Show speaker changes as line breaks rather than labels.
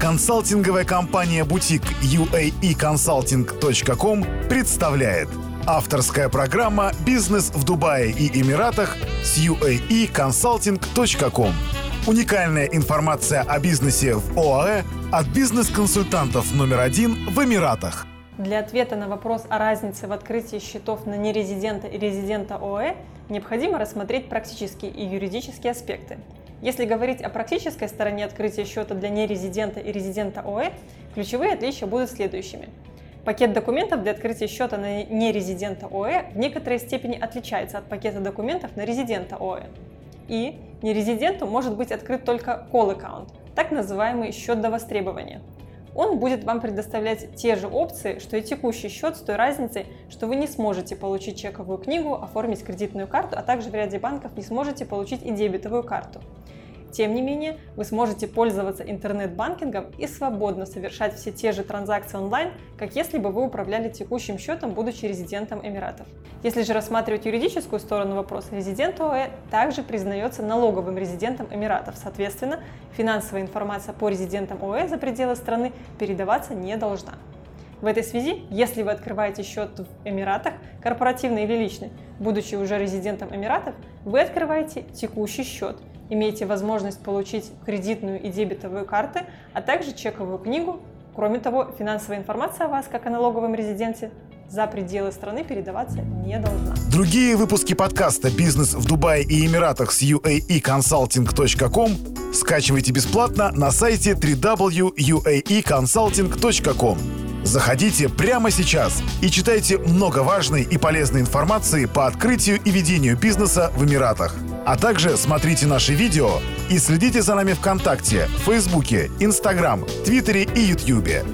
Консалтинговая компания «Бутик» uaeconsulting.com представляет Авторская программа «Бизнес в Дубае и Эмиратах» с uaeconsulting.com Уникальная информация о бизнесе в ОАЭ от бизнес-консультантов номер один в Эмиратах.
Для ответа на вопрос о разнице в открытии счетов на нерезидента и резидента ОАЭ необходимо рассмотреть практические и юридические аспекты. Если говорить о практической стороне открытия счета для нерезидента и резидента ОЭ, ключевые отличия будут следующими. Пакет документов для открытия счета на нерезидента ОЭ в некоторой степени отличается от пакета документов на резидента ОЭ. И нерезиденту может быть открыт только call account, так называемый счет до востребования – он будет вам предоставлять те же опции, что и текущий счет с той разницей, что вы не сможете получить чековую книгу, оформить кредитную карту, а также в ряде банков не сможете получить и дебетовую карту. Тем не менее, вы сможете пользоваться интернет-банкингом и свободно совершать все те же транзакции онлайн, как если бы вы управляли текущим счетом, будучи резидентом Эмиратов. Если же рассматривать юридическую сторону вопроса, резидент ОЭ также признается налоговым резидентом Эмиратов. Соответственно, финансовая информация по резидентам ОЭ за пределы страны передаваться не должна. В этой связи, если вы открываете счет в Эмиратах, корпоративный или личный, будучи уже резидентом Эмиратов, вы открываете текущий счет – имеете возможность получить кредитную и дебетовую карты, а также чековую книгу. Кроме того, финансовая информация о вас, как о налоговом резиденте, за пределы страны передаваться не должна.
Другие выпуски подкаста «Бизнес в Дубае и Эмиратах» с uaeconsulting.com скачивайте бесплатно на сайте www.uaeconsulting.com. Заходите прямо сейчас и читайте много важной и полезной информации по открытию и ведению бизнеса в Эмиратах. А также смотрите наши видео и следите за нами ВКонтакте, Фейсбуке, Инстаграм, Твиттере и Ютьюбе.